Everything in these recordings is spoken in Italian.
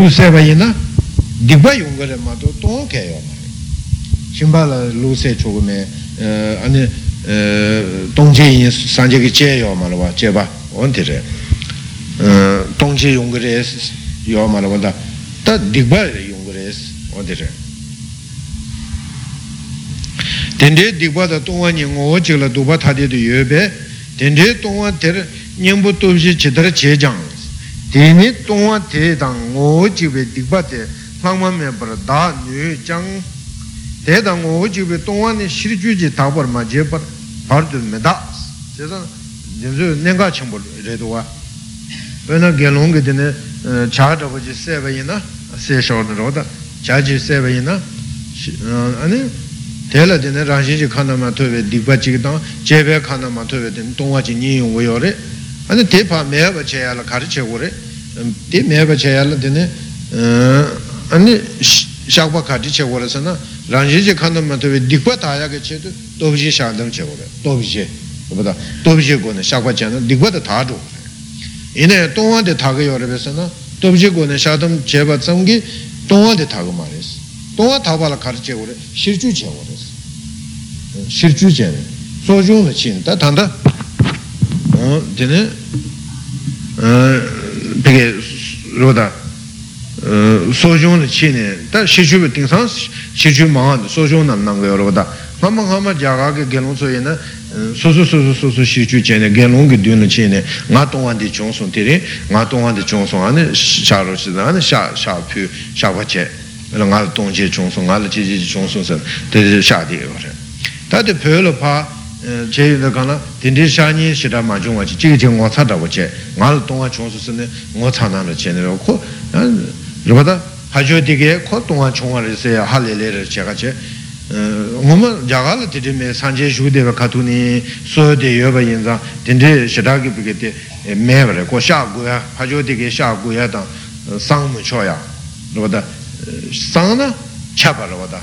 lu se ba yin na dikpa yung ga re ma to tong ke yo. Shimba la lu se chu gu me ane tong che yin san che ki che yo ma la wa che ba on ti re. Tong che yung ga re yo ma la wa da ta dikpa yung ga re on ti re. Tende dikpa da tongwa nyi ngo chik la dukpa thadi du yo be tende tongwa ter nyingpo topshi chidara che jang teni tongwa te dang ngo chik be dikpa te langma me par da nyu jang. Te dang ngo chik be tongwa ni shir ju ji takpar ma je par par du me da. Che san jinsu nenga chingpo re duwa pe na gelong ge tene cha dhaba ji se bayi na se shao na ro da. Cha ji se bayi na ane tēla tēne rāngshī chī khāna mā tōwe dīkpa chī kitāng jēbē khāna mā tōwe tēne tōngwā chī nī yung wā rē ane mē bā chē yā la rē tē mē bā chē yā la ane na chī khāna mā tōwe dīkpa tā yā kē chē tō tōbi chī shāk dāng chē gu rē tōbi chē bā tōbi chē gu nē shāk bā chē na dīkpa tā tā chō gu rē inē tōngwā tē tā kē yō rē bē sā na tōbi chē gu nē shāk dāng chē bā tsam kī tōngwā tē tā kē mā rē sā tōngwā tā pā la kārī chē gu rē shir chū chē gu rē shir chu chen so chung la chin ta tanda dine peke roda so chung la chin ta shir chu ting san shir chu maa so chung nam nang yo roda ngama ngama jaga ke gelong so yin so so so so so so shir chu chen gelong ke dun la chin nga tongwa di chung song tiri nga tongwa di chung song ane sha ro da ane sha sha pyu sha wa che nga tong che chung song nga la chi chi chung song san te sha di re tātī pyo lō pā chē yu dā kāna tīndī shāñī shidā mā chūngwa chī chīgī chī ngō tsā dā wā chē ngā lō tōngwa chōng su sī nē ngō tsā nā rā chē nē rō kō rō bā tā hā chō tī kē kō tōngwa chōngwa rā sē yā hā lē lē rā chē kā chē ngō mā jā gā lā tīndī mē sāñ chē shū dē bā kā tū nī sō dē yō bā yin zā tīndī shidā kī pī kē tē mē bā rā kō shā gu yā hā chō tī kē shā gu yā tā sāng mū chō yā rō bā tā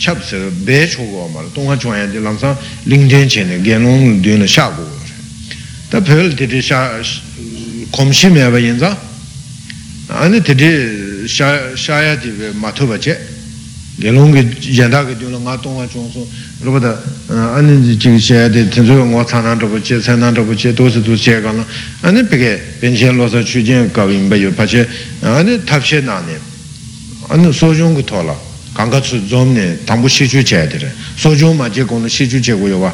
sāng na chā bā rō bā tā chab se bē chogo ma tōngwa chōngya di lamsāng līngdēn chēne gēnlōng dēn shā gu wā rē tā pēl tētē shā kōmshī mē bā yin zā āni tētē shāyā tī bē mā tō bā chē gēnlōng kī yandā kī dēn ngā tōngwa chōng sō rō bā tā āni jī kī shāyā tī tēn sō ngā tsā nā rō bā chē tsā nā rō bā chē tō sī tō chē kā nā āni pē kē bēn chē lō sā chū jēn kā wīng bā yō pā chē āni tāp shē nā nē āni sō chōng kī tō lā kāngā tsū dzōm nē tāmbū shīchū chē tērē sōchō mā jē kōng nē shīchū chē gu yō wā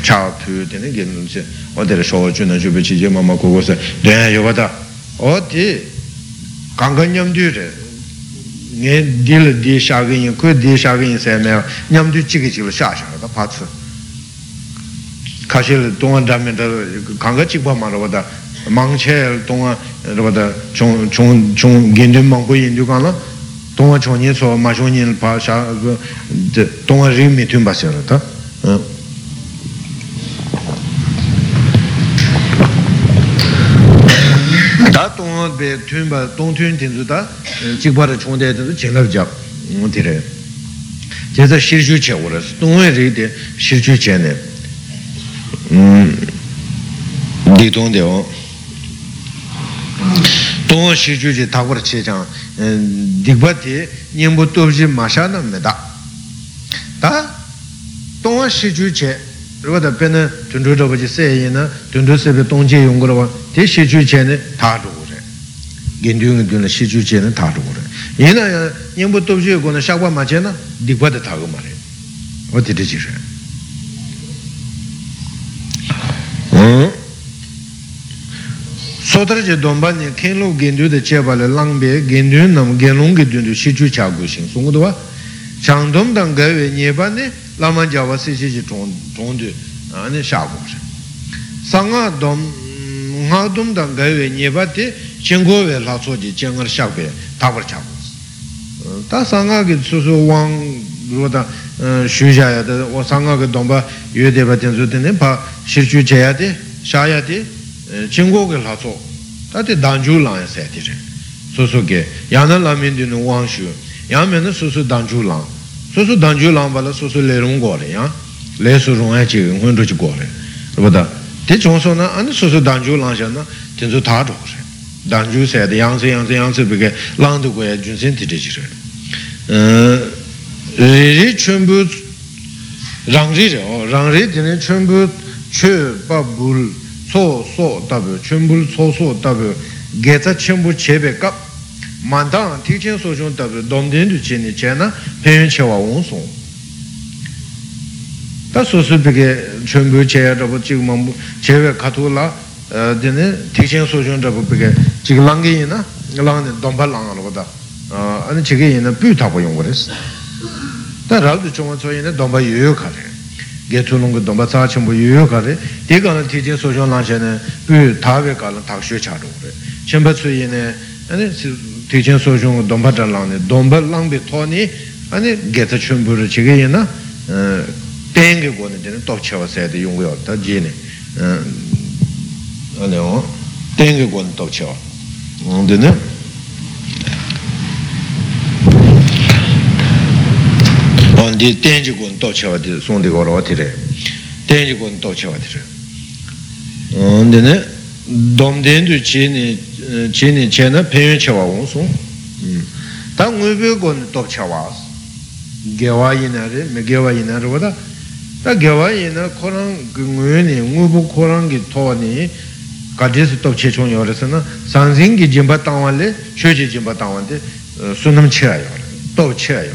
chā pū tēne gē nō chē o tērē shō chū nā chū pē chī jē mā mā kō kō sē dēyā yō wā tā o tē kāngā nyam tū rē ngē dī lē dī shā gā yin kō dī shā gā yin sē mē nyam tū chī kī chī lē shā shā tā pā tsū kā shē lē tōngā dā mē tā kāngā chī pā mā rā wā tā māng chē tōngā rā wā tā chōng chōng chōng gēn tū māng kō yin tū kā lā 동화 총니서 마쇼 tōngwa chōnyi sō mā shōnyi pā shā tōngwa rīng mī tūmbā sē rā tā tā tōngwa bē tūmbā tōng tūng tīnzu tā chīk pā rā chōng tē tīnzu chīk lab jāb tī rē tē tā shīr chū chē wā rā sō tōngwa rī tē shīr chū chē nē dī tōng tē wā tōngwa shīr chū chē tā wā rā chē chāng dikpa ti nyingpo topshi masha na me da. Ta tongwa shi chu che rwa da pe na tundu dhaba chi se yi na tundu se pe tong che yung korwa ti shi chu che ne ta dhugu re. Gendu yung dhyu na shi chu che ne ta dhugu re. Yi na nyingpo topshi yu ko na shakwa ma che na dikpa ta ta gu ma re. O ti ti chi re. Sotara je domba ni kenlo gendu de cheba le langbe gendu nam genlong ge dundu shi chu cha gu sing sung do wa chang dom dang ge we nye ba ne lama jawa si si ji chong chong du a ne sha gu sing sang a dom nga dom dang ge we nye ba de chen go we la so ji chen er sha be ta bar cha gu ta sang a ge su su wang ro da shu ja ya de wo sang a ge domba yue de ba den zu de ne pa shi chu che ya de sha ya de jinggo ge la zo tate danju lang se tere susu ge yana lamin di nu wang shu. Yame na susu danju lang susu danju lang bala susu le rung go re ya. Le su rung ya chi ngun ru chi go re rupata te chung so na ane susu danju lang sha na ten su ta chok re. Danju se de yang se yang se yang se bige lang du go ya jun sen ti de chi re. Re re chun bu rang ri re rang ri dine chun bu chö pa bul tabi gēcā chūmbū chē bē kāp māntāṅ tī chēn sō shūng tabi dōm tēn tu chē nī chē na pēyōn chē wā wōng sōng tā sō sū bīgā chūmbū chē yā rā bō chīg māmbū chē bē kātū lā dine tikchen sochon drapu peke chigi langi ina langi dompa langa lo da ane chigi ina pyu tabo yungu res ta raldu chungwa tso ina dompa yoyo kare getu lungu dompa tsa chenpo yoyo kare di ka na tikchen sochon langsha ina pyu tawe ka lang tak shue chadu re chenpa tso ina ane tikchen sochon dompa dra langi dompa langbi to ni ane geta chunpu re chigi ina tengi go ni dine top chewa sayade yungu yo ta ji ni ane o tengi guan tok chewa dine on di tengi guan tok chewa di song di goro wati re tengi guan tok chewa di re dine dom den du chi ni chi ni che na pen yun chewa wong song ta ngui bi guan tok chewa gewa ina re me gewa ina re wada ta gewa ina korang ngui ni ngui bu korang ki to ni 가디스 또 체총 요래서는 상생기 짐바 땅완래 쇼지 짐바 땅완데 수능 치아요 또 치아요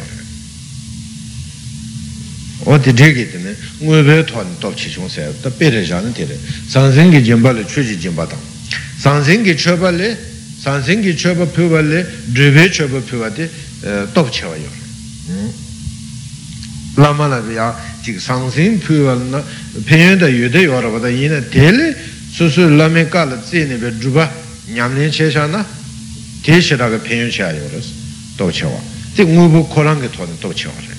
어디 되게 되네 뭐베 톤또 체총세 또 베레자는 되래 상생기 짐바를 쇼지 짐바 땅 상생기 처발래 상생기 처바 표발래 드베 처바 표바데 또 치아요 라마라비야 지금 상생 표발나 편연다 유대 여러보다 이네 델레 susu lame kala tsene be dhruva nyamlen che sha na te shiraga penyon che ayo res to chewa te ngubu korangi tohne to chewa re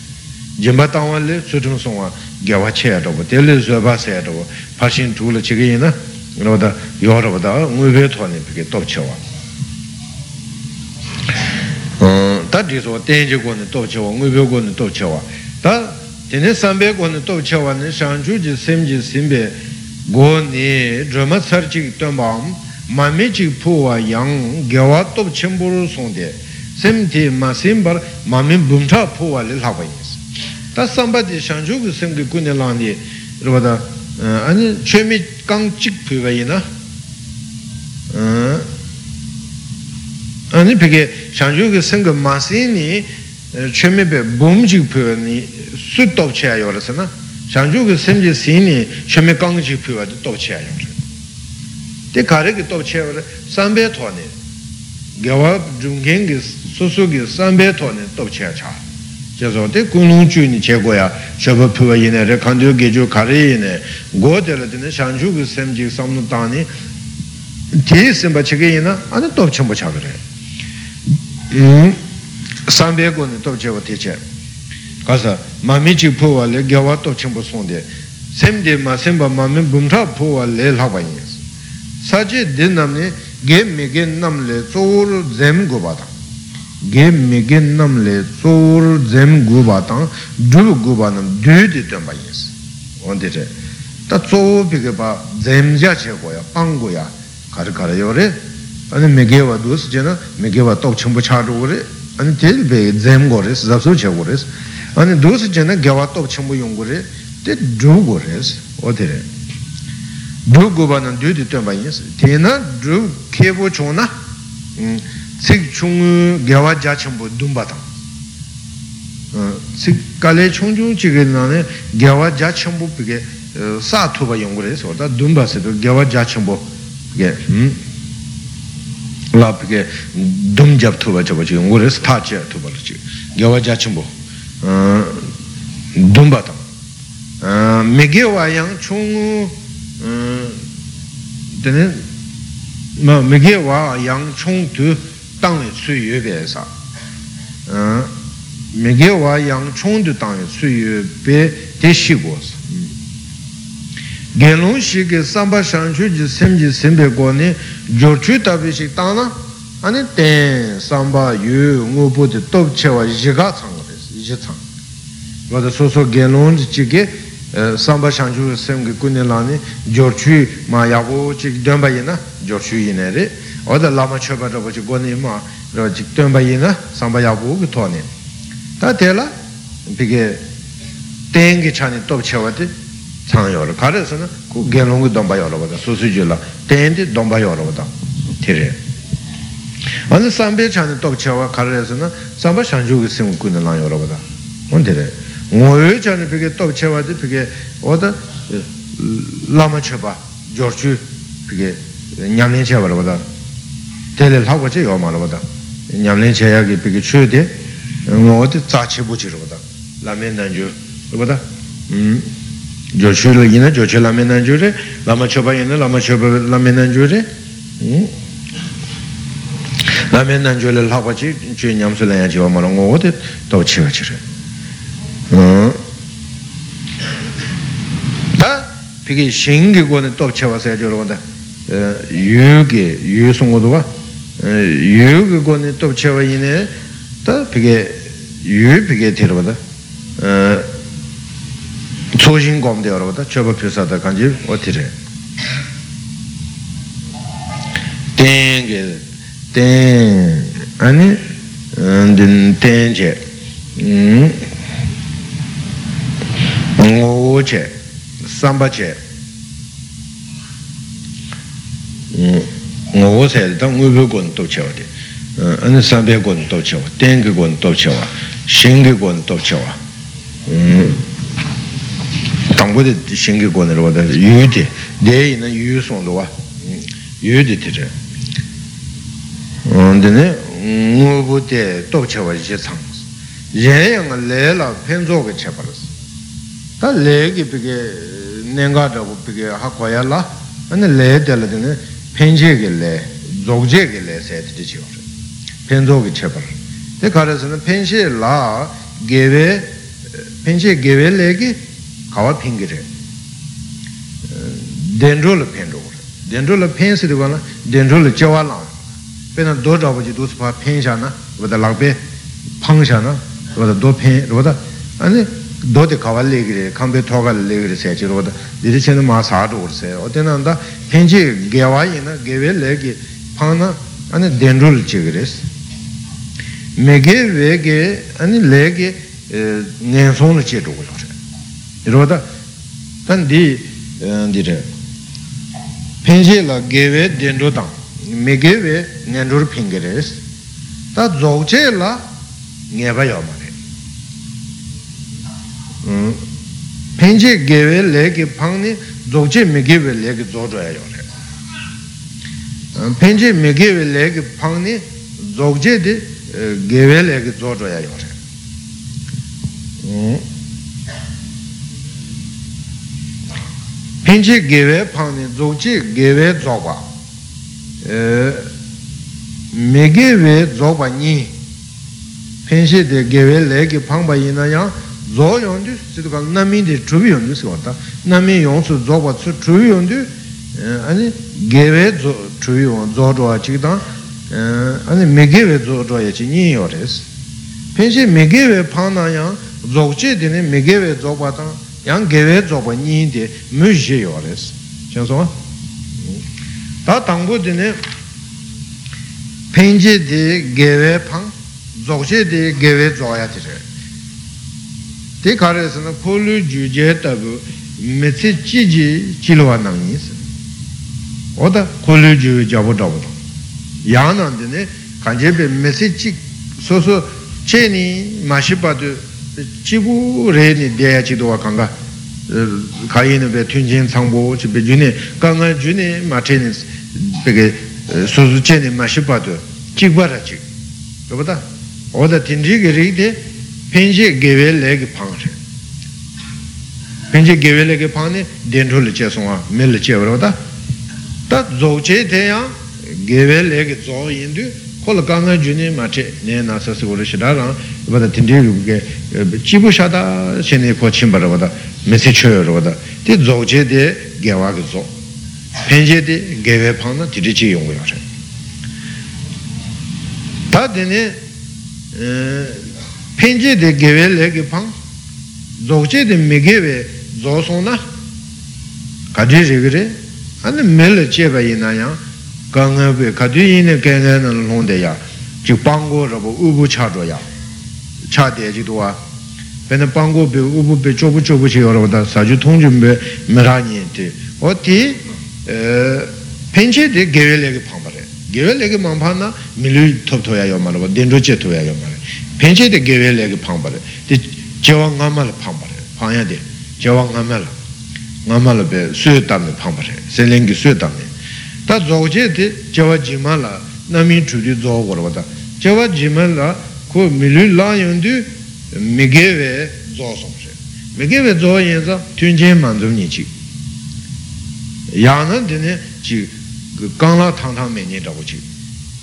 jimba tangwa le sutung songwa gyawa che ya dobo te le zueba se ya dobo pashin dhula chige ina roda yoraba da ngube tohne peke to chewa. Ta dhiso tenje kone to chewa ngube kone to chewa. Ta tene sambe kone to chewa ne shangchu ji semji simbe go ni drama tsar chik tuanpaam mami chik puwa yang gyawa top chenpuru songde sem ti ma sembar mami bumcha puwa li lakwa yinsi ta samba di shangchu ku sem ki kune lang di rupata ani chemi kang chik puwa yina ani peke shangchu ku sem ki ma sem ni chemi pe bum chik puwa ni su top chaya yorasa na shangchu ki semji sini shame kangchi piwa di top chaya yung di kare ki top chaya wara sanbe to ne gyawa jungen ki susu ki sanbe to ne top chaya cha jaso di kunlong chu ni che goya shaba piwa ina re kandiyo gejo kare ina go de la dine shangchu ki semji samnu tani ti simba chige ina ane top chenpo cha kare sanbe go ne top chaya wa te chaya 가서 마미 지 포와레 겨와 또 첨부 손데 셈데 마 셈바 마미 붐타 포와레 라바이 사제 데남네 게 메게 남레 쪼르 젬 고바다 gen mi gen nam le tsor zem guba tang dhub guba nam dhyu di tenpa yinsi ondi re ta tsor pika pa zem ja che goya pang goya kar kar yo re. Ane me gewa dus je na me gewa tok chenpo cha ro re. Ane tel pe zem go res zapsu che go res ane dus je na gewa tok chenpo yung go re te dhub go res ondi re. Dhub guba nam dhyu di tenpa yinsi te na dhub kebo cho na. Mm sik chungu gyawa ja chenpo dunpa tang. Uh, sik kale chung chung chige nane gyawa ja chenpo pige uh, sa tuba yungu re so ta dunpa se to gyawa ja chenpo pige hmm? la pige dum jab tuba chaba chige yungu re sta che tuba lo chige. Gyawa ja chenpo uh, dunpa tang. Me gyawa yang chung tene me gyawa yang chung tu tāngi tsū yu bē sā mē gē wā yāng chōng tu tāngi tsū yu bē tē shī gō sā gē lōng shī gē sāmbā shāng chū jī sāmbā yu ngō bō tē tōp chē wā yī gā tsāng gō yī tsāng wā tā sō sō gē lōng jī gē mā yā gō chī dēmbā yī na jō chī tuyāmbā yīna sāmbā yāpū kī tōni tā tēlā pīkē tēngi chāni tōp chewa tī chāng yō rā kārē sā na kū gēlōngi dōmbā yō rāpa tā sū sū jū lā tēndi dōmbā yō rāpa tā tērē ānā sāmbē chāni tōp chewa kārē sā na sāmbā shāngchū kī sīng kū nā yō rāpa tā wān tērē ngō yō chāni pīkē tōp chewa pīkē oda lama choba jōrchū pīkē ñamlén chewa tā tēlē lākwa chē yō mā rāpa tā ñamlén chē yā kī pīkī chū tē ngō tē tsā chē bū chī rāpa tā lāmén dāng chū rāpa tā jō chū rā yīnā jō chē lāmén dāng chū rē lāma chōpa yīnā lāma chōpa lāmén dāng chū rē lāmén dāng chū rē lākwa chē chū ñam sū lāyā chē wā mā rā ngō tē tō chē wā chē rē tā pīkī shīngi kō nē tō chē wā sā yā chō rā yuge yu yu ki koni top chewa yine ta pige yu pige tira wada tsoshin gomde wada wada chewa pyosa da kanji o tira ten ge ten ani ten che ngo che samba che ngō sāyā tā ngū bē guān tōp chāwa tē anā sāmbē guān tōp chāwa tēng kē guān tōp chāwa shēng kē guān tōp chāwa tāng gu tē shēng kē guān rā wā tā yu tē dē yī na yu sōng rā wā yu tē tē rā tē nē bū tē tōp chāwa chē tsāng yē yā lē lā pēn zō chē pā rā tā lē kē pē kē nē ngā rā gu pē kē hā kwa yā lā anā lē tē lā tē nē 펜제게 레 족제게 레 세트지 지요 펜조게 쳐버 데 가르스는 펜시 라 게베 펜시 게베 레게 가와 핑게레 덴롤 펜로 덴롤 펜시도 거나 덴롤 저와라 베나 도자버지 도스파 펜샤나 보다 락베 팡샤나 보다 도펜 보다 아니 도데 가발레기레 캄베 토갈레기레 세지로다 이리체는 마사도 오르세 어때난다 펜지 게와이나 게벨레기 파나 아니 덴룰 지그레스 메게 베게 아니 레게 년송을 제도고 그래 이러다 단디 디레 펜지라 게베 덴로당 메게베 년룰 핑게레스 다 조제라 녜바요 펜제 게웨 레게 방니 조제 메게웨 레게 조조야 요래 펜제 메게웨 레게 방니 조제데 게웨 레게 조조야 요래 펜제 게웨 방니 조제 게웨 조바 메게웨 조바니 펜제데 게웨 레게 방바 이나야 zō yōndu sīdhī kāng nāmi dī chūbi yōndu sī wātā nāmi yōngsū zō bā tsū chūbi yōndu āni eh, gēwē chūbi yōng zō rōwa chīk tāng āni eh, mē gēwē zō rōwa yā chī nī yō rē sī pēnshī mē gēwē pāna yāng zō chī dī nī mē gēwē zō bā tāng yāng gēwē zō bā nī dī mū shī yō rē sī chāng sō wā tā tāngbō dī nī pēnshī dī gēwē pāng zō chī dī gēwē zō yā dī rē tē kārē sā na pōlū jū jē tabu mē tsē chī jī chīlwa nāng yī sā o tā pōlū jū jābu jābu tā yā nāng tē nē kāñchē pē mē tsē chī sō sō chē nī mā shī pā tu chī gu rē nī dē yā chī tu wā kāngā kā yī nē pē tūñ chēng tsāng bō chī pē jū nē kāngā jū nē mā chē nē pē kē sō sō chē nē mā shī pā tu chī rā chī rō tā o tā tīn chī kē rī tē 펜제 게벨레게 방세 펜제 게벨레게 방네 덴톨 제송아 멜 제버다 다 조제 대야 게벨레게 조인도 콜 강가 주니 마체 네나서스 고르시다라 바다 틴디르게 지부샤다 세네 고침 바라보다 메시초여로다 디 조제데 게와게 조 펜제데 게베 방나 디리지 용고요 다 되네 penje de gewe lege pang zogche de megewe zo song na kadri rigre ane mele cheba ina yang yīne kēngā nā lōng dē yā jī pānggō rāpa ūpū chā rō yā chā dē jī tuwa pē nā pānggō pē ūpū pē chōpū chōpū chī yō rāpa tā sā chū tōng chū mbē mē rā nyē tē o gēwē lē kē pāng pā rē gēwē lē kē māng pā na lū tōp tō yā yō mā rāpa dēn rō chē tō yā yō mā rē pēnchē tē gēwē lē kē pāng pā rē tē jē wā ngā mā lā pāng pā rē pāng yā tē jē wā ngā mā lā ngā mā lā pē sū tā mē pāng pā rē sē lēng kī sū tā mē tā dzōg chē tē jawa jīmā lā nā mī chū tī dzōg wā rā bā tā jawa jīmā lā kō mī lū lā yōng tū mī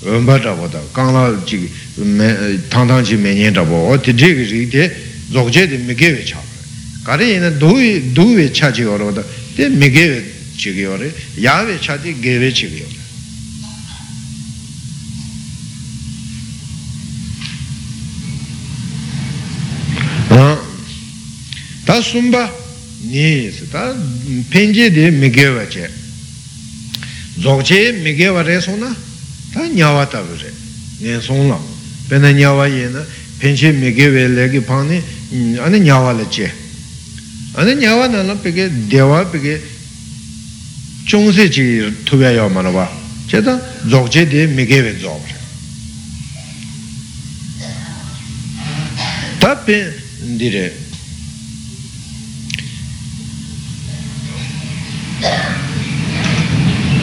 wē mī wē chī yā chī mē nyē tā bō chī chī tāng chī mē nyē tā bō o tē tē kī rī tē dzōg chē tē mī gē wē chā kā rē yēn dō wē chā chī wā bā tā tē mī gē wē chigiyore, yāve chāti gēve chigiyore. tā sūmbā nī sī, tā pēnjē dī mīgēwa chē, dzōg chē mīgēwa rē sō na, tā nyāwa tabi rē, nē sōng lā, pēnā nyāwa yē na, pēnjē mīgēwa lē kī pāni, anī nyāwa lē chē, anī nyāwa nā na pēkē, dēwa pēkē, chungse chi tubya yaw manwa che ta dzogche de migewe dzogre ta pen dire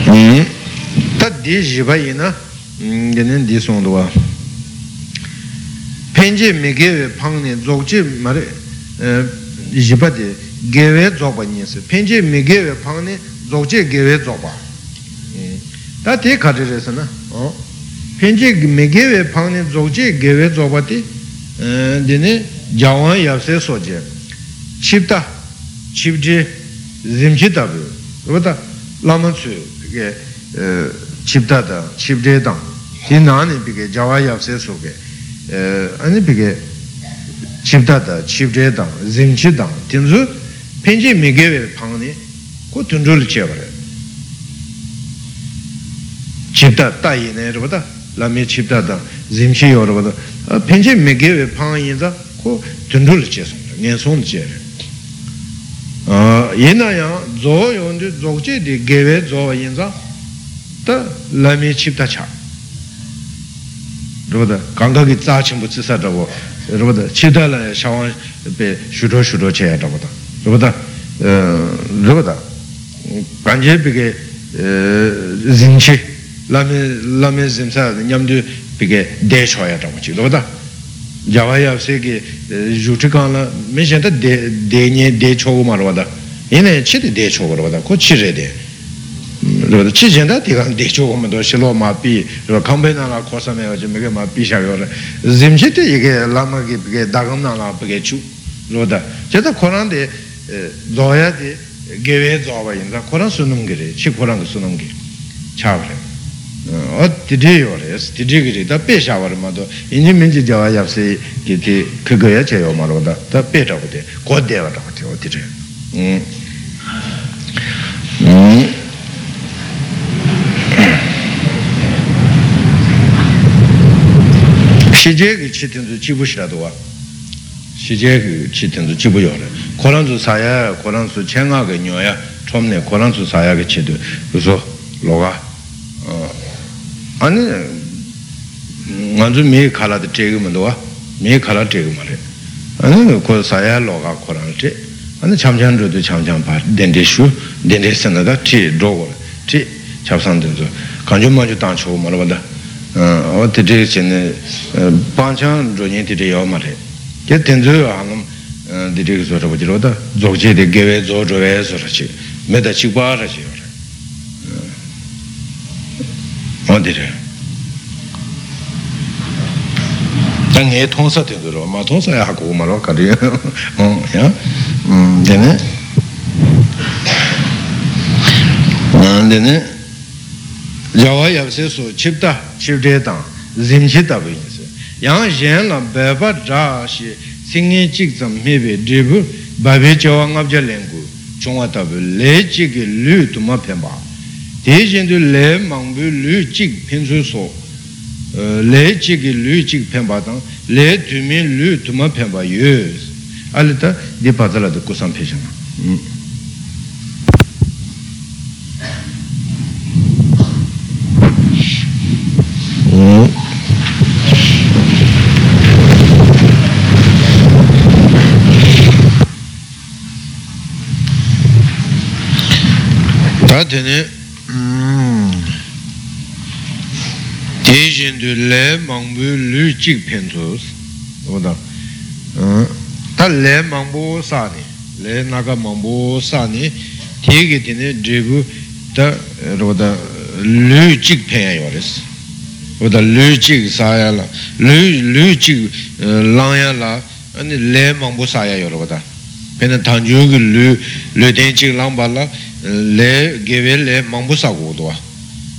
ta di jiba ina dinen di songduwa penje migewe pangne dzogche mare jiba de gewe dzogba nyese penje migewe pangne dzogche gewe dzogba ta te kati resa na penche me gewe pangni dzogche gewe dzogba ti dine jawan yapse soje chibta chibje zimchi tabi rupata lama tsu chibda da, chibde dang, ti nani pige jawa yapse soke, e, ani pige chibda da, chibde dang, zimchi dang, tinzu penche migewe pangni, ku tunzu li chebare. chibda tayi ne rupata, lami chibda dang, zimchi yo rupata, e, penche migewe pangni za, ku tunzu li che song, ngen song che e, yena yang, zo yon di, zogche di gewe zo yin za, tā lāmi chīptā chā rūpa tā kāngā kī tsā chīmbu tsī sā rūpa rūpa tā chītā lā shāwā pē shūrō shūrō chē yā rūpa tā rūpa tā rūpa tā kāñjē pē kē zīngchī lāmi lāmi zīmsā ñamdū pē kē dē shō yā rūpa chī rūpa tā yāvā yāv sē kē rūchī kāngā mē shēntā dē nye dē chō gu mā rūpa tā yinā chī tē dē chō gu rūpa tā kō chī rē dē chi chen da tiga dekcho goma do shilo ma pi kampe na la kosa me wache mege ma pi sha yore zimche te ike lama ki pike dagam na la pike chu roda che ta koran de zoya de gewe zowa inza koran sunum gire chi koran sunum gire chavre o tidi yore tidi gire da pe sha ware ma do inji minji jawa yapse ki ti kagaya che yo ma roda da pe chago de ko dewa chago te o tidi 다 제가 코란데 zoyade gewe zoba yinza koran sunum giri chi koran sunum giri chabare o didi yore didi giri da pe shabare mado inji minji jawa yapsi ki ti kagaya che yo maro da da pe chabade ko dewa chabade o didi shije ki chi tinzu jibu shiraduwa shije ki chi tinzu jibu yore koranzu saya koranzu chenga ge nyoya chomne koranzu saya ge chidu uso loga ani nganzu mi khala de chege mando mi khala chege mare ani ko saya loga koran che ani chamchan ro de chamchan pa dende shu dende sena da chi rogo chi chapsan de zo kanju manju dan cho maro da o te de chen panchan ro ni de yo mare ke tenzo yo hanam diri ki sora wajiro da dzogche de gewe dzo zhowe sora chi me da chikpa ra chi yore o diri da nge tongsa tenzo ro ma tongsa ya haku ma ro kari ya dine dine yawa yab se so chibta chibde tang zimchi tabi yin se yang yin la beba dra shi singe chik tsam hebe dribu babi chawa ngabja lengu chungwa tabi le chik lu tuma penpa te jindu le mangbu lu chik pensu so le chik lu chik penpa tang le tumi lu tuma penpa yus alita di patala kusan pechana tā tēne tēshin tu lē māngbū lū jīg pēntūs tā lē māngbū sāni lē nāka māngbū sāni tēki tēne jīgu tā lū jīg pēyā yorēs oda lū jīg sāyā lā lū jīg lāyā lā lē māngbū sāyā yorē pēne tāngyū lū lū tēn jīg lāmbā lā le gewe le mangbu sa kuduwa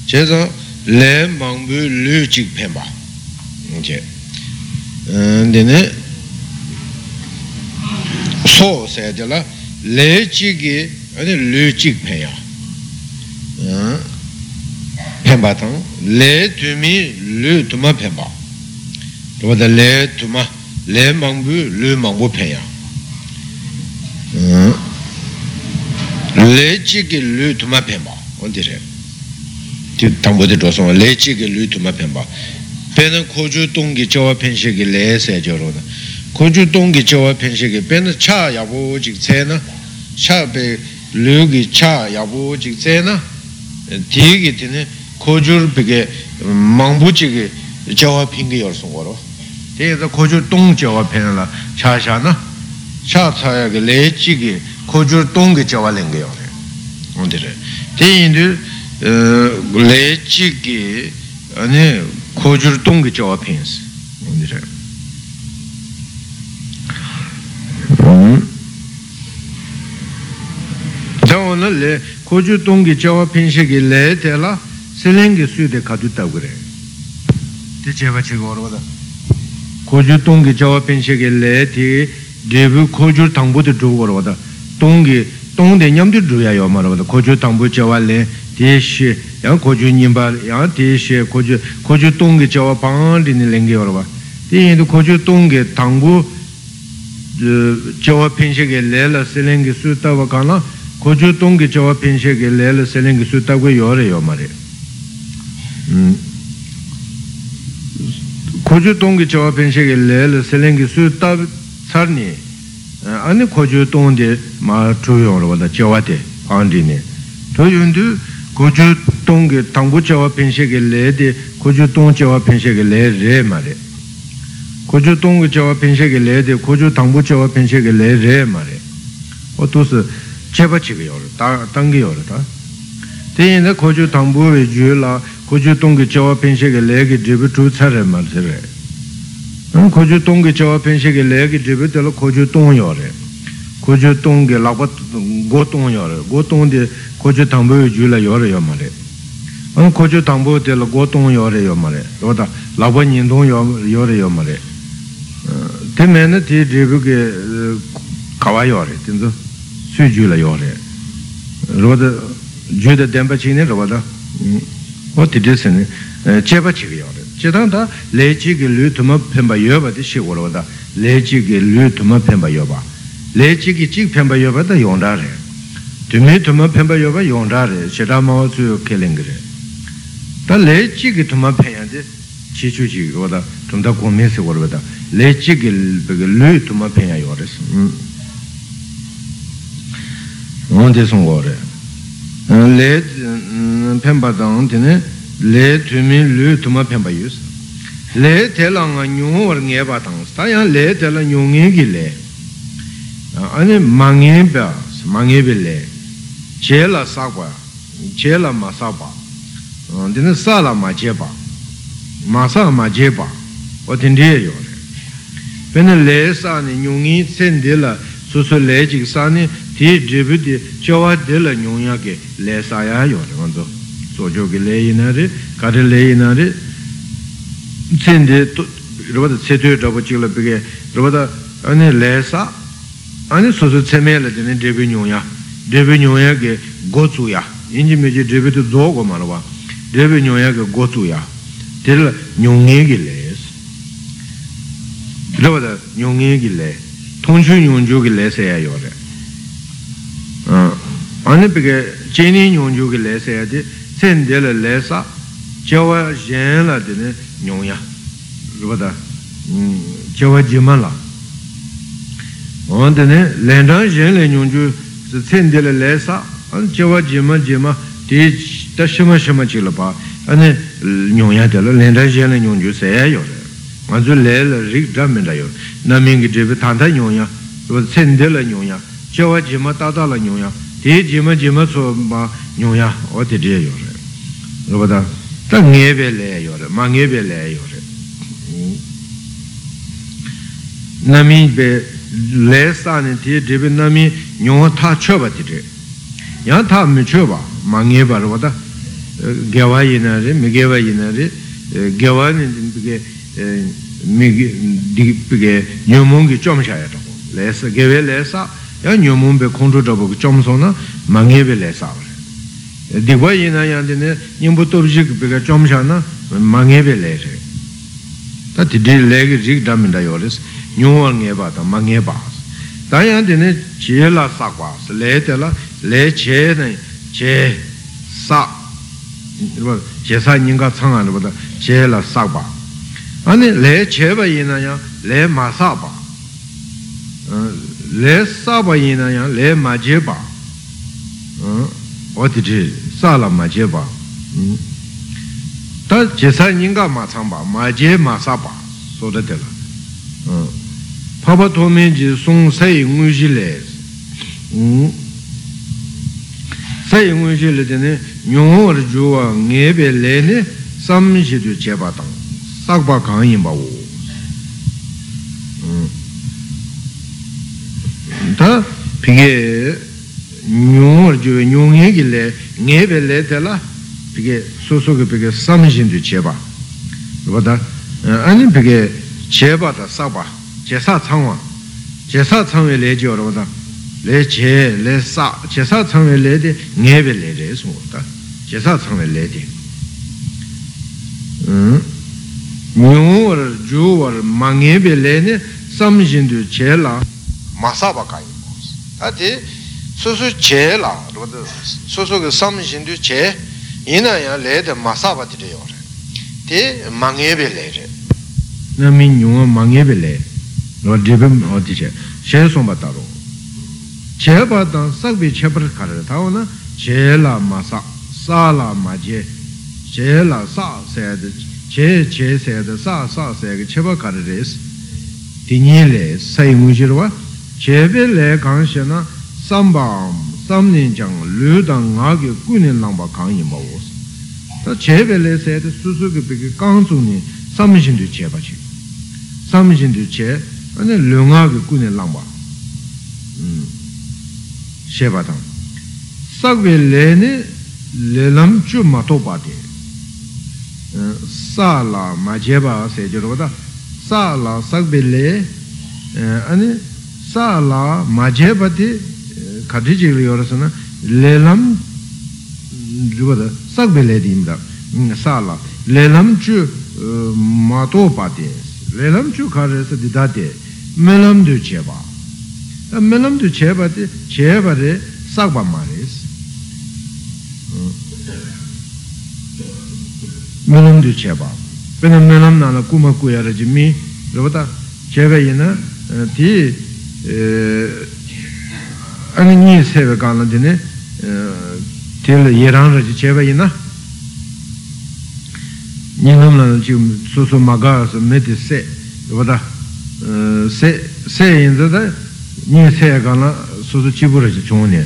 che zang le mangbu lu chik penpa che dine so se de la le chigi ane lu chik penya penpa tang le tumi lu tuma penpa tuwa da le tuma le mangbu lu mangbu penya le chi ki lu tuma penpa ondi re ti tangpo di zho songwa le chi ki lu tuma penpa pena koju tongi jawa penshi ki le se jo ro da koju tongi jawa penshi ki pena cha yabu jik tse na cha pe lu ki cha yabu jik tse na ti ki tine koju peke mangbu chi ki jawa pingi yor songwa ro te koju tong jawa pen la cha sha na cha cha ya ki le chi ki koju tongi jawa lenge yor ondire te yindu le chi ki ane kojur tongi jawa pensi ondire jawa na le kojur tongi jawa pensi ki le te la selengi suyu de kadu tabgure te cheba chiga warwada kojur tongi jawa pensi ki le ti debu kojur tangbo de dhugu warwada tongi 동대 냠들 주야요 말하거든 고주 당부 저와래 대시 양 고주 님바 양 대시 고주 고주 동게 저와 방리는 랭게 여러봐 대인도 고주 동게 당부 저와 펜식에 레라 셀랭게 수다와 가나 고주 동게 저와 펜식에 레라 셀랭게 수다고 요래요 말이야 음 고주 동게 저와 펜식에 레라 셀랭게 수다 살니 아니 고주 동데 마 조용으로 보다 저와데 안디네 조용도 고주 동게 당부 저와 펜식에 레데 고주 동 저와 펜식에 레레 말에 고주 동게 저와 펜식에 레데 고주 당부 저와 펜식에 레레 말에 어떠스 제바치게요 다 당게요 다 대인의 고주 당부의 주라 고주 동게 저와 펜식에 레게 드부 주차를 말세 래. koju tongge chawa pensheke leke dribe tala koju tong yore koju tongge lakpa go tong yore go tong de koju tangbo yu ju la yore yo mare koju tangbo tala go tong yore yo mare roda lakpa nyin tong yore yo mare te mene te dribe ke kawa yore tenzo su ju la yore roda ju de denpa chine roda o te de sene cheba chige yore chidang da le chi ki lu tuma penpa yoba di shi korwa da. Lechi ki lu tuma penpa yoba. Lechi ki chik penpa yoba da yongda re. Tumi tuma penpa yoba yongda re. Chidang mawa ke keling re. Da le chi ki tuma penya di chi chu chi korwa da. Tumda kumi si korwa da. Lechi ki lu tuma penya yo re. Hmm. Hmm. Onde sung go re. Hmm. Le penpa dang tene le tumi lu tuma penpa yus. Le tela nga nyung war nge pa tang ta le tela nyung nge ki le. Ane ma nge pa ma nge pe le. Che la sa kwa che la ma sa pa. Dine sa la ma che pa. Ma sa ma che pa. O ten de yo le. Pene le sa ni nyung nge sen de la su su le jik sa ni ti dribu di chewa de la nyung ya ke le sa ya yo wanzo sojo ki le ina re, kare le ina re, tsende, rupata tsetuyo dhaba chigla pige, rupata ane le sa, ane soso tseme la dine debi nyoya, debi nyoya ke go tsu ya, inji meji dribi tu zogo marwa dribi nyoya ke gozu ya tel nyongi ki les da nyongi ki le tongshu nyongju ki le se ya yo re ane peke jeni nyongju ki le se ya di sen de le le sa jawa yen la di ne nyonya driba da jawa jima la ane ne len rang yen le nyongju sen de le le sa ane jawa jima jima di da shima shima chi la pa ane nyonya de la len rang yen le nyongju se ya yo re nga zu le le rik dra mi da yo na mingi dribi tanda nyonya sen de le nyonya jawa jima ta ta la nyonya di jima jima so ma nyonya o di di yo rūpa tā tā ngē bē lē yo re mā ngē bē lē yo re nāmi bē lē sā ni tī dribi nāmi nyōng tā chō ba tī re yā tā mī chō ba mā ngē ba rūpa tā gyāvā yī na re mī gyāvā yī na re gyāvā ni bī mī bī nyō mōng kī chōm shā ya tā lē sā yā nyō mōng bē khōng chō tā bō chōm sō na mā ngē bē lē sā re dikwa yina yante ne nyingpo topshik pika chomsha na ma ngebe le re. Ta titi le ki rik dhaminda yoris nyungwa ngeba ta ma ngeba ta yante ne che la sakwa le te la le che ne che sa. Che sa nyinga tsanga nipa ta che la sakwa ane le che ba yina ya le ma sa ba. Le sa ba yina ya le ma je ba oti chi sāla ma je pa tā jesa nyinga ma tsang pa ma je ma sā pa sota tela pāpa tōme ji sōng sāi ngu shi le sāi ngu shi le tene nyōng rā juwa nge pe le ne sam shi tu je pa tang sāk pa kāng yin pa wo tā pīke nyungar juwe nyunghe ki le nge pe le te la peke soso ke peke samshin tu cheba wata eh, ani peke cheba ta sakpa che sa changwa che sa changwe le jo ro wata le che le sa che sa changwe le de nge pe le re su wata che sa changwe le de. Hmm? Nyungar juwar ma nge pe le ne samshin tu che la masaba kayi ati lē tē ngē bē lē rē sō tā chē sā tsāng wē lē tē nyōngwa rīwa mā ngē bē lē nē sāmi shīn tū chē lā mā sā bā kā yī mō tā tē 소소 제라 로드 소소 그 삼신도 제 이나야 레데 마사바디래요. 데 망예벨레레. 나민 용어 망예벨레. 로디뱀 어디제? 셰송바다로. 제바다 싹비 쳬버 카르 다오나 제라 마사 사라 마제 제라 사 세드 제 제세드 사사 세게 쳬버 카르레스. 디니레 사이무지로와 제벨레 강셔나 sambam samnin chang lu dang nga ge gu nin lang ba kang yin ba wo ta che be le se de su su ge be ge kang zu ni sam shin du che ba chi sam shin du che ane lu nga ge gu nin lang ba she ba dang sak be le ne le lam chu ma to ba de sa la ma je ba se je ro da sa la sak be le ane sa la ma je ba de kati chigli yorasana lelam rupata sakbe le dimda sala lelam chu mato pati lelam chu karasa didate melam du cheba melam du cheba ti cheba re sakba mares melam du cheba pena melam nana kuma kuya raji mi rupata cheba ina ti ānā nī sēvē kāna dīne tēla yērāṅ rācī chēvē yinā nī nām nā chī sū sū mā gā sā mē tī sē wadā sē yin tā tā nī sē kāna sū sū chī pū rācī chōng nē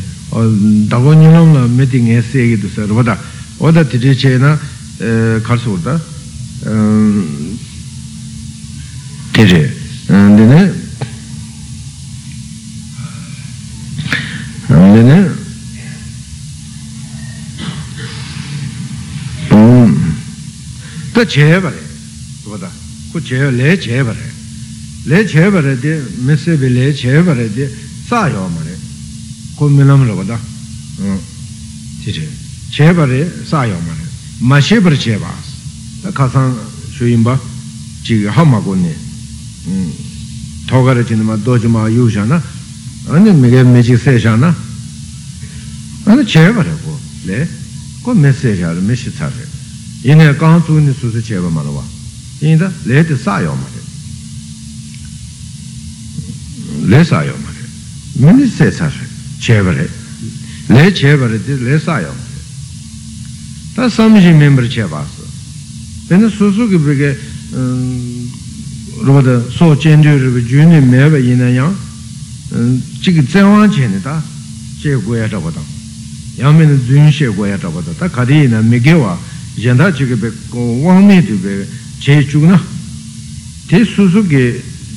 dāgō nī nām nā mē tī ngē sē kī tū sā wadā wadā tī tī chē na kār sū wadā tī rē kendini bōng tā chē bārē wadā ku chē lē chē bārē lē chē bārē dē mē sē bē lē chē bārē dē sā yō mārē ku mē nām rā wadā chē chē chē bārē sā yō mārē mā shē bārē chē bās tā kā sāng gu nē tō gā rā chī nā mā dō chī mā yū shā na anī hama kone togara chini ma doji ma yusha na ane mige mechi sesha na ane chebare ko le ko me sesha re. Me shi tsare ine kaan su ni su su cheba marwa ine da le te sayo mare le sayo mare mini sesha re chebare le chebare di le sayo mare tā samjī mēmbar chē bāsa tēnā sūsū kī pēkē rūpa tā sō chēndyū rūpa jūni mē bā yinā yāng chī kī tsēwāng chē nī tā chē guayā tā bātā yāng mē yāmi dzūyīnshē guāyā tāpatā, tā kārī na mī gīwā, yandā chīgī bē wāngmī tū bē chē chūg na, tē sūsū gī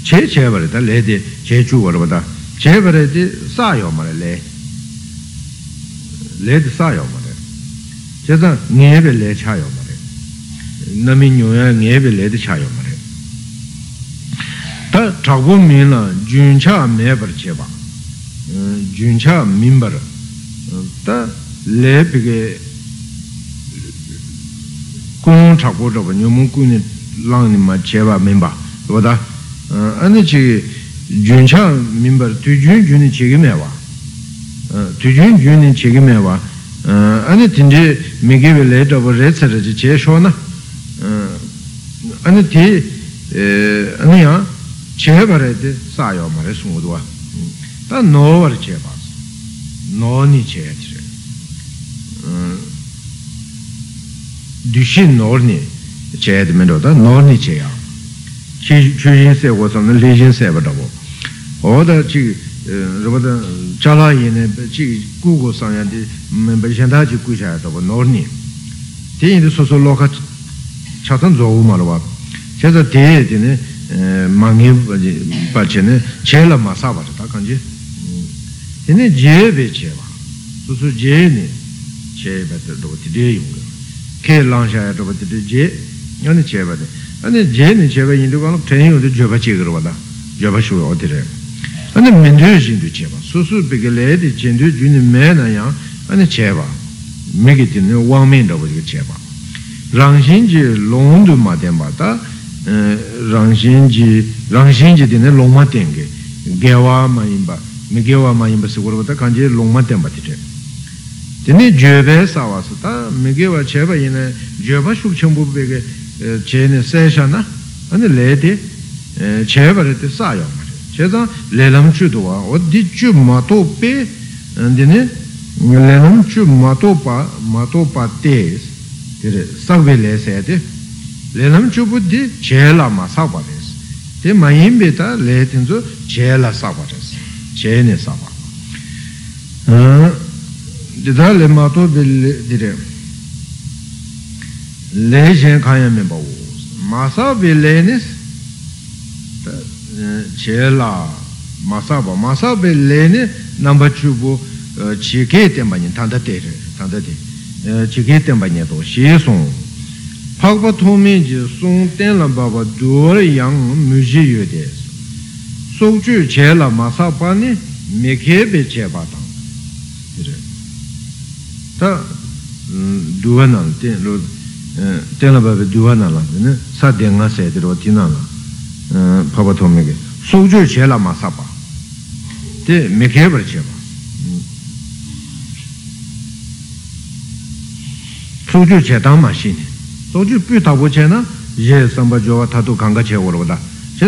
chē chē bārī tā lē tē chē chūg bārī bātā, chē bārī tē sā yō mārī lē, lē tē sā yō mārī, chē tā ngē bē lē chā yō mārī, nāmi nyōyā ngē bē lē tē chā yō mārī, tā chāgbō mī na jūñ chā mē bārī chē bā, jūñ chā mī bārī, tā lē pīkē kūng chakpo chakpa nyōmō kūni lāng nī mā chēpa mīmbā wā tā anī chī jun chā mīmbā tu jun jun nī chēki mē wā tu jun jun nī chēki mē wā anī tīndī mī kīwī lē chakpo rē tsā rā chī chē shō na anī tī anī yā chēpa rē tī sā yō mā rē sūngu duwa tā nō wā rē chēpa nō nī chēpa dushin norni chayad mendo da norni chaya chujin se go samna lejin se bada bo oda chi rupata chala yine chi gu go samya di mba shenda chi gu chaya dabo norni. Te yinde soso loka chatan zogu marwa chayza te yine mangi bache ne chayla masa bata ta kanji yine jebe chaywa soso jebe ne chayba dabo tide yunga gu gu sāngyā di mēmbā yāntā chī gu chāyā tōpa nōr nī tī dzō gu mā rāpa chā sā tī tī nā māngi bā nā chē mā bā chā tā kāñchī tī nā jē bē chē bā sō sō jē nī chē bā tā tī tī kē lāng shā yā rāpa tī tī jē yā nī chē bā tī yā nī jē nī chē bā nā tēn yung tī jō bā chī kā rāpa tā jō bā shū yā tī rā ane mendru jindu cheba, susu peke le di jindu juni me na yang, ane cheba, meki tini wang men dabu jiga cheba. Rangshin ji long du ma tenpa ta, rangshin ji, rangshin ji tini long ma tenge, gewa ma yinba, ma ma. Tini jebe sawa sa ta, me gewa cheba yina, jeba shuk chenpu peke che ne se sha na, ane le di, cheba re te sa yong ma. chedan lelam chu duwa, o di chu mato pe, dine lelam chu mato pa, mato pa te, dire sakwe le se de, lelam chu bu di che la ma sakwa des, de ma yinbe ta le tinzo che la sakwa des, che ne sakwa. Dida le mato pe dire, le shen kanya me pa wo, ma sa pe le nis, che la ma sa pa ma sa pe le ne namba chu bu chi ke tenpa nyi tanda te re tanda te. Chi ke tenpa nyi to she song. Pak pa to me ji song ten la ba pa du re yang mu ji yu de. Sok chu che la ma sa pa ne me ke pe che pa tang ta duwa na ten lo ten la pa pe duwa na la sa ten nga se de ro ti na la papa to me ke sokchu che la ma sapa te me kebar che ba. Sokchu che tang ma shi ni sokchu pyu tabu che na ye samba jowa tatu kanga che waro da. Che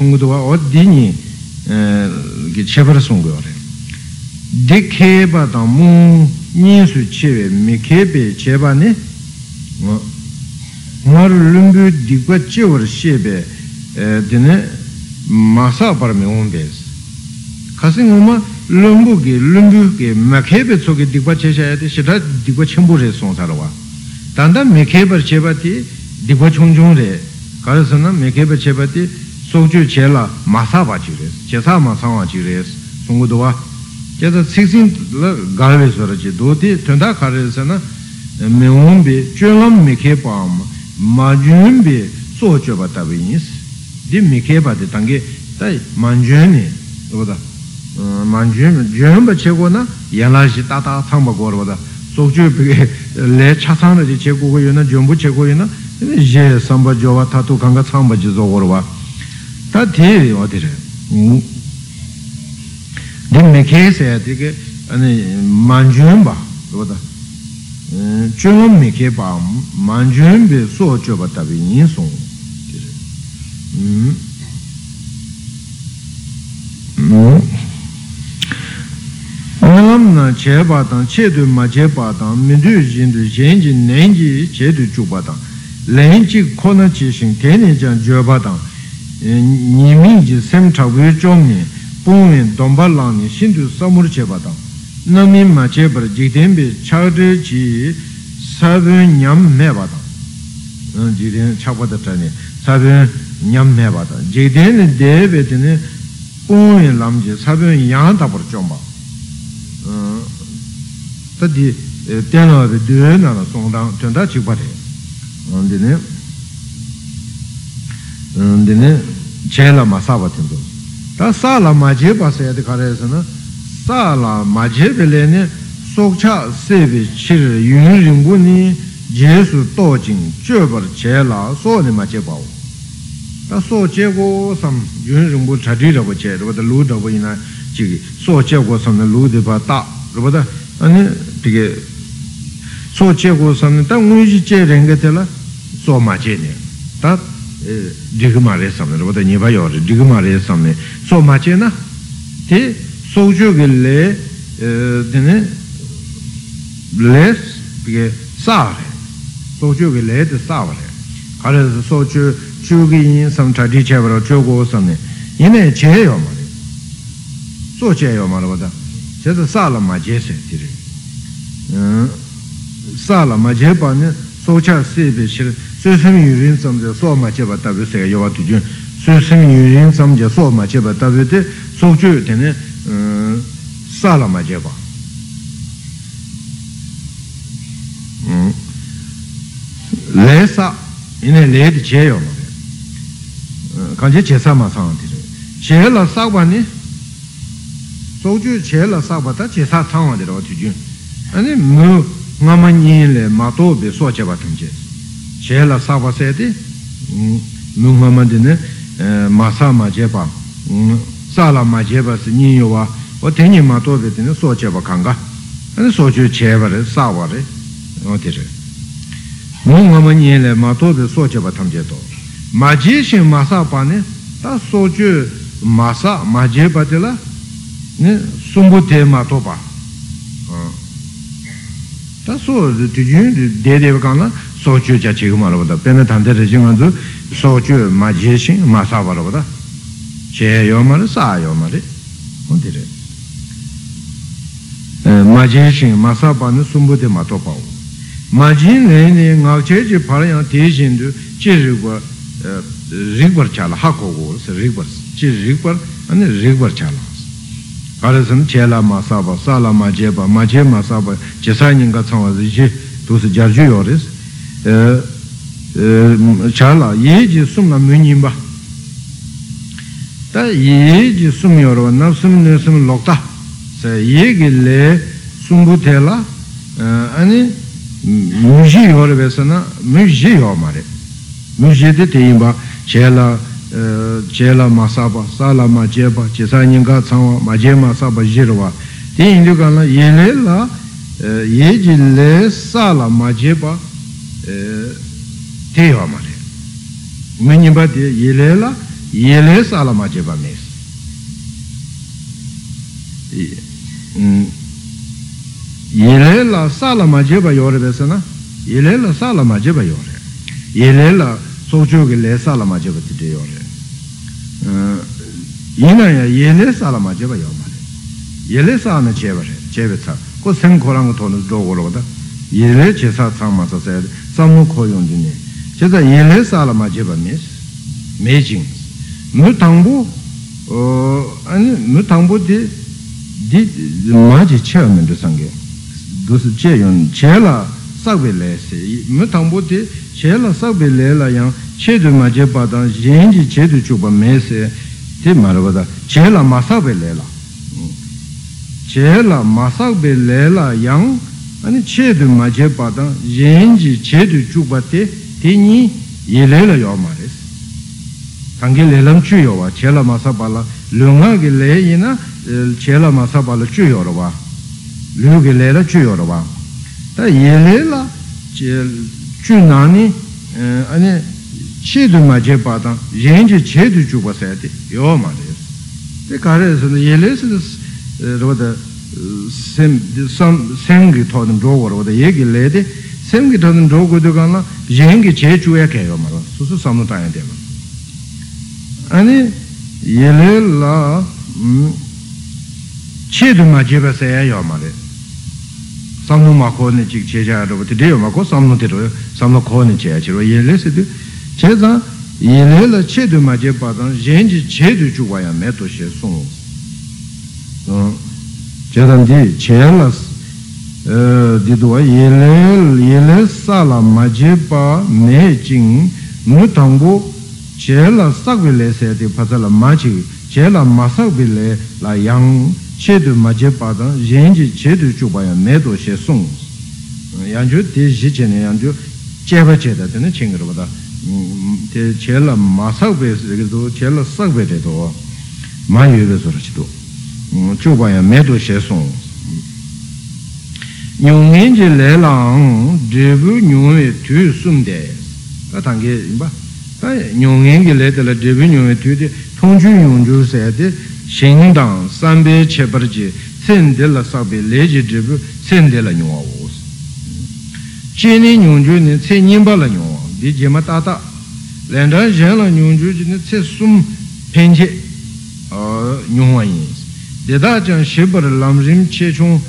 ma de wā o dīnī chēpar sōng gō rē dē kēpa tāng mū nyinsu chewe me kebe cheba ne ngar lumbu dikwa chewar shebe dine masa par me ombes kasi ngoma lumbu ki lumbu ki makhepe tsoke dikpa che shayate shita dikpa chenpo re songsarwa tanda makhepe cheba ti dikpa chung chung re karasana makhepe cheba ti sokchu che la masa pa chi res che sa ma sangwa chi res sungu duwa cheta tsiksin la galwe swara chi do ti tunda karasana me wombi chulam makhepe ama ma junbi so choba tabi nis di makhepe di tangi tai manjuni wada manjun junba chego na yanla shi tata thangba korwa da sokchu pige le go chego yona ye samba jowa tatu kanga ji zo tā tē wādi rē dī mē kē sē tī kē māñchūyōn bā wādā chūyōn mē kē bā māñchūyōn bē sō chō bā tā bē yīn sōng tī rē ngālam nā chē bā tāng chē tu mā chē bā tāng mē tu jīn tu jēn jī nēn jī chē tu chū bā tāng lēn jī kō na jī shīng tēnē jāng jō bā tāng nimi ji sem chakwe chomni pungwe domba langni shindu samur cheba tang nami ma chebar jikdenbe chakde chi sabyo nyam meba tang jikden chakwa tatani sabyo nyam meba tang jikden debe tene pungwe lamji sabyo yang tabar chomba tati tenwa de dwe nana songdang chanda chikpa te dine chen la ma saba tindu. Ta sa la ma je pa se yade kare se na sa la ma je pe le ne sokcha sebi chir yun ringu ni je su to jing che bar che la so ni ma je pa wo ta so che go sam yun ringu chadi rabo che rabo da lu rabo ina chigi. So che go sam na lu di pa ta rabo da ane tige so che go sam na ta ngun shi che renga te la so ma je ne. Ta dhigma re samne, rupata nipa yore, dhigma re samne, so ma che na, te sojo ge le, dine, le, pige, sa re, sojo ge le de sa re, kare sojo, chu ge yin sam cha di che varo, chu go samne, yine che yo ma re, so che yo ma rupata, che se sa la ma che se, tiri, sa la ma che pa ne, so cha se be shire, su sami yu rin samja so ma che pa tabi se yawa tu jun su sami yu rin samja so ma che pa tabi te so chu tene sāla ma je pa le sa ine le di che yo ma kanche che sa ma sang tiri che la sa pa ne soju che la sakpa ta che sa tsangwa de rawa tujun ane mu nga ma nyin le ma to be so che pa tam che che la sakpa se de mu nga ma de ne ma sa ma che pa sa la ma che pa se nyin yo wa o tenyi ma to be de ne so che pa kanga ane soju che pa re sa wa re o de re. Mu nga ma nyin le ma to be so che pa tam che to. Ma je shin ma sa pa ne ta soju ma sa ma je pa de la ne sumbu te ma to pa. Ta so tu jun de de ka na sōchū chā chīgā mā rōpa tā, pēnā tāntē rā chī ngā dzū sōchū mā jē shīng mā sā pā rōpa tā, chē yō mā rā sā yō mā rī, hōn tī rē. mā jē shīng mā sā pā nī sūmbū tē mā tō pā wō. mā jīn rē nī ngā chē chī pā rā yāng tē shīng tū chē rī guā chā lā hā kō gō rō sā rī guā sā, chē rī chā lā kā rā sā chē lā mā sā pā, sā lā mā jē pā, mā jē mā sā pā, chē sā nying kā tsā wā tū sā jar jū yō rē sā charla ye ji sumla munyinba ta ye ji sum yorwa napsum nusum lokta sa ye gi le sumbu tela ani muji yorwa sana muji yomare muji de teyinba chela chela masaba sala ma jeba chesa nyinga tsangwa ma je masaba jirwa te indu kana ye le la ye ji le sala ma jeba te yo ma re. Me nyingba di, ye le la, ye le sala ma jeba mes. Ye le la sala ma jeba yo re besa na, ye le la sala ma jeba yo re. Ye le la sochu ki le sala ma jeba ti te yo re. yīnā yā yēlē sāla mā jeba yō mā yele sa na cheba re chebe sa ko sen korang to no do goro da yele che sa tsang ma sa sa samu koyon dine cheta yinle sala ma jeba mes me jing mu tangbo mu tangbo di di ma je che mendo sange dosi che yon che la sakbe le se mu tangbo di che la sakbe le la yang che du ma jeba dan yin ji che du chuba me se ti marwa da che la ma sakbe le la che la ma sakbe le la yang 아니 che du ma je pa da yin ji che du chu ba te ti ni ye le la yo ma re 당게 레람 주요와 제라 마사발라 룡하게 레이나 제라 마사발라 주요로와 류게 레라 주요로와 다 예레라 제 주나니 아니 체도 마제 바다 연지 제도 주고서야지 요 말이에요 그 가래서 예레스 로다 샘 생기 토는 로고로다 얘기 레데 생기 토는 로고도 가나 연기 제주야 개요 말아 수수 삼는 다 sengi todin dhokor wada yegi ledi sengi todin dhokor dhokor na yengi che chuya kaya marwa susu samnu tanya deba ani yele la che du ma jeba saya ya marwa samnu ma ko ni chik che chaya dhokor tide ya ma ko samnu tiro samnu ko ni chaya chiro yele se du che zang yele la che du ma jeba zang yengi che du chukwaya me to she sung mm. chetanti cheyala didwa yele yele sala majepa ne ching nu tangbo cheyala sakwe le seyate patala machi cheyala masakwe le la yang chedu majepa dan yenji chedu chubaya me do she sung yanju te shi chene yanju cheba cheta tena chingirwada te cheyala masakwe cheyala sakwe re do ma yuwe sora chido sakwe se ke do che la sakwe te do ma yu be so ra chi do chu pa ya me do she sung nyung yin ji le lang dribu nyung we tu sum de ta tang ge yin ba nyōngyēngi lé tēlā dēbī nyōngyē tūdī tōngchū yōngchū sēdī shēngdāng sāmbē chēpar jī sēn tēlā sākbē lé jī dēbī sēn tēlā nyōngwā wōs chēnī nyōngchū nī cē nyīmbā lā nyōngwā dī jēmā tātā lēndā yēn lā nyōngchū jī nī cē sūm pēnchē nyōngwā yīns dēdā yeda chan shebar lamrim che chung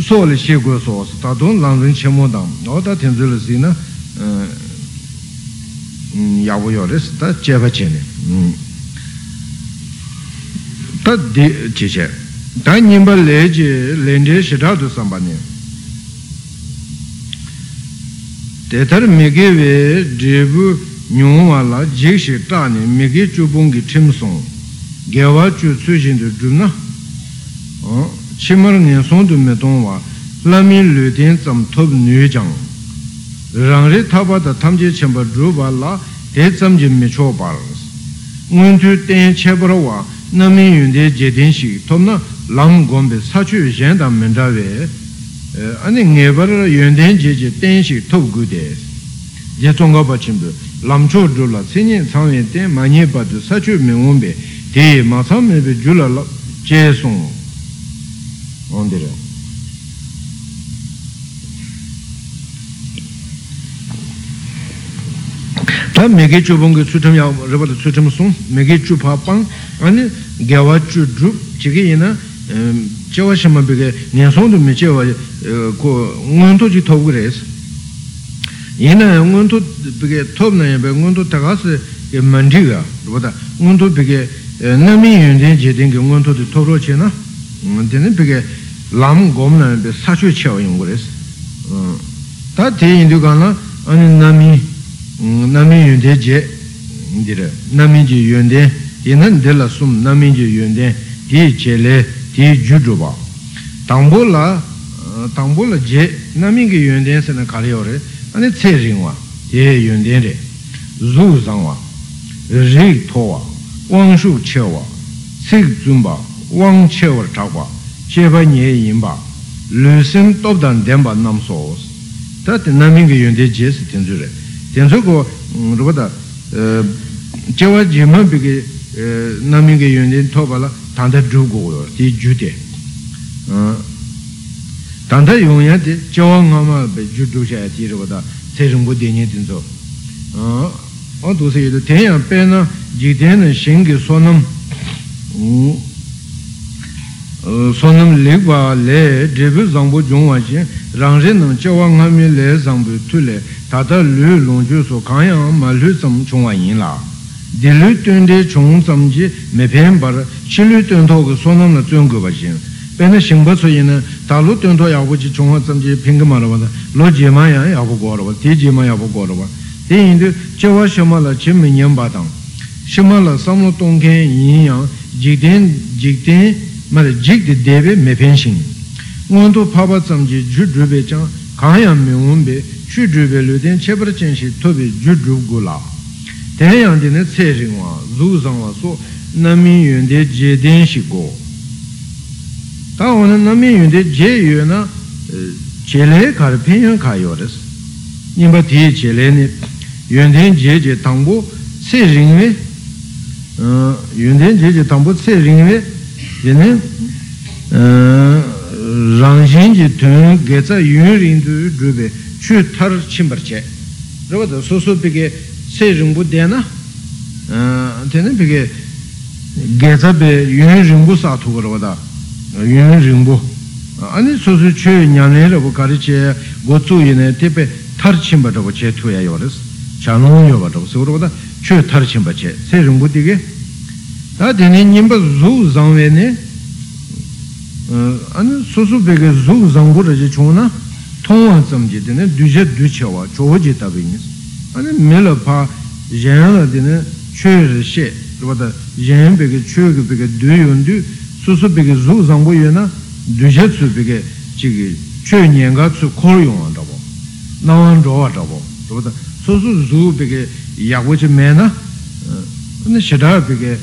so le she go so so ta don lamrim che mo dam. O ta tenzo le si na eh, mm, yabu yo res ta cheba che ne. Mm. Ta di che che. Ta nyingba le je lende shida du samba ne. Tetar mege we drebu nyungwa la jek she ta ne mege chubungi tim song. gyawa chu tsu shindu dhubna chimar ngen sondu me tongwa lami lu ten tsam top nyu jang rangri taba da tamje chenpa dhruba la te tsamje me cho paras ngun tu ten chebra wa nami yun de je e, ten shik topna lam gombe sachu yen da menda we ane nge bar yun ten je je ten shik top gu des je tonga pa chenpa lam cho dhruba tsenye tsangwe ten manye pa tu sachu me ngombe pā tū sā chū mē ngōm bē tē mā tsā mē bē jū lā lā jē sōng ān tē rā tā mēgē chūpaṅ kī tsūtam yā rāpa tā tsūtam sōng mēgē chūpa pāṅ āni gyāvā chū dhūp chīgī yinā chāvā shimā bīgē nyā sōng tu mē chāvā kō ngōn tō chī tōg rēs yinā ngōn tō bīgē tōp nā yā bē ngōn tō tā kā sī māntī gā rāpa tā ngōn tō bīgē jē tēn kī ngōn tō tī tōp rō chē na tēn bīgē lām gōm nā yā bē sā chū chāvā yung rēs tā tē yin tū kā na nā mī nami yunde je dire nami je yunde dinan de la sum nami je yunde di je le di ju ba tangbo la tangbo la je nami ge yunde se na kari yore ane tse ring wa je yunde re zu zang wa ri to wa wang shu che wa sik zun ba wang che wa cha wa che ba nye yin ba lu sen top dan den ba nam so ta nami ge yunde je se ten zu re tenso ko rupata chewa jima piki namingi yundi toba la tanda dhugu yo, di ju de tanda yungya di chewa ngama pe ju dhu shaya di rupata tse rinpo denye tenso o tu se yido tenya pe na jik tena shingi sonam sonam likpa le dribi zangpo jungwa shin rangri nang jawa ngami le zangpo tu le tata lu longju so kanyang ma lu tsam chungwa yin la. Di lu tunde chung tsam ji me pen bar chi lu tun to ke sonam la zung go ba shin pena shingpa su yin na ta lu tun to yabu ji chungwa tsam ji pinga ma rwa da. Lo ji ma yang yabu go rwa di ji ma yabu go rwa di yin du jawa shima la chi me nyam ba tang shima la samlo tong ken yin yang jik ten jik ten mara jik di debe me pen shing ngon paba tsam ji ju drube chang kanyang me wunbe chu drube lu ten chebar chen shi tobe ju drub gu la. Ten yang di ne tse ring wa zu zang wa so nami yun de je den shi go. Ta wana nami yun de je yu na je le kar pen yang ka yo res nimba ti je le ne yun ten je je tangbo tse ring yunten che che tangpo tse ringwe yene rangshin che tun getsa yun ringdu dhruve chu tar chimbar che. Rwa da so so peke tse ringbu dena tena peke getsa pe yun ringbu satu rwa da yun ringbu. Ani so so chu nyane rabu kari che go tsu yene tepe tar chimbar rabu che tuya yo res chanung yo rabu chö tar chimba che. Se rinpo tige ta tene nyingpa zu zangwe ne. Ane susu peke zu zangpo raje chung na. Tongwa tsam je tene duje du che wa chogo je tabi nis ane me la pa yen la tene chö re she. Rupata yen peke chö ke peke du yon du susu peke zu zangpo ye na duje tsu peke chigi chö nyenga tsu kor yon wa tabo na wan jo wa tabo rupata susu zu peke gu chī mē na āni shidā pēkē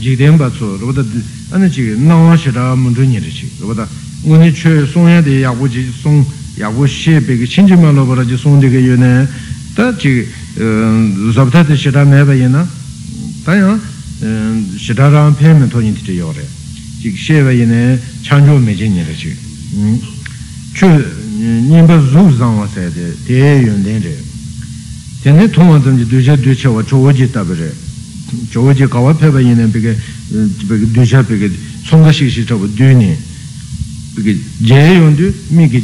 jikden ba tsu rupata ane chigi nawa shira mundu nyeri chigi rupata ngoni chö songya de yabu chi song yabu she peki chinchi ma loba ra chi song diga yu ne ta chigi zabta de shira me ba yina ta ya shira rang pe me yo me chi tene thongwa tsamji dusha dusha wa chowoji tabare chowoji kawa peba yene peke dusha peke tsonga shikshi chabu duni peke jaya yondu miki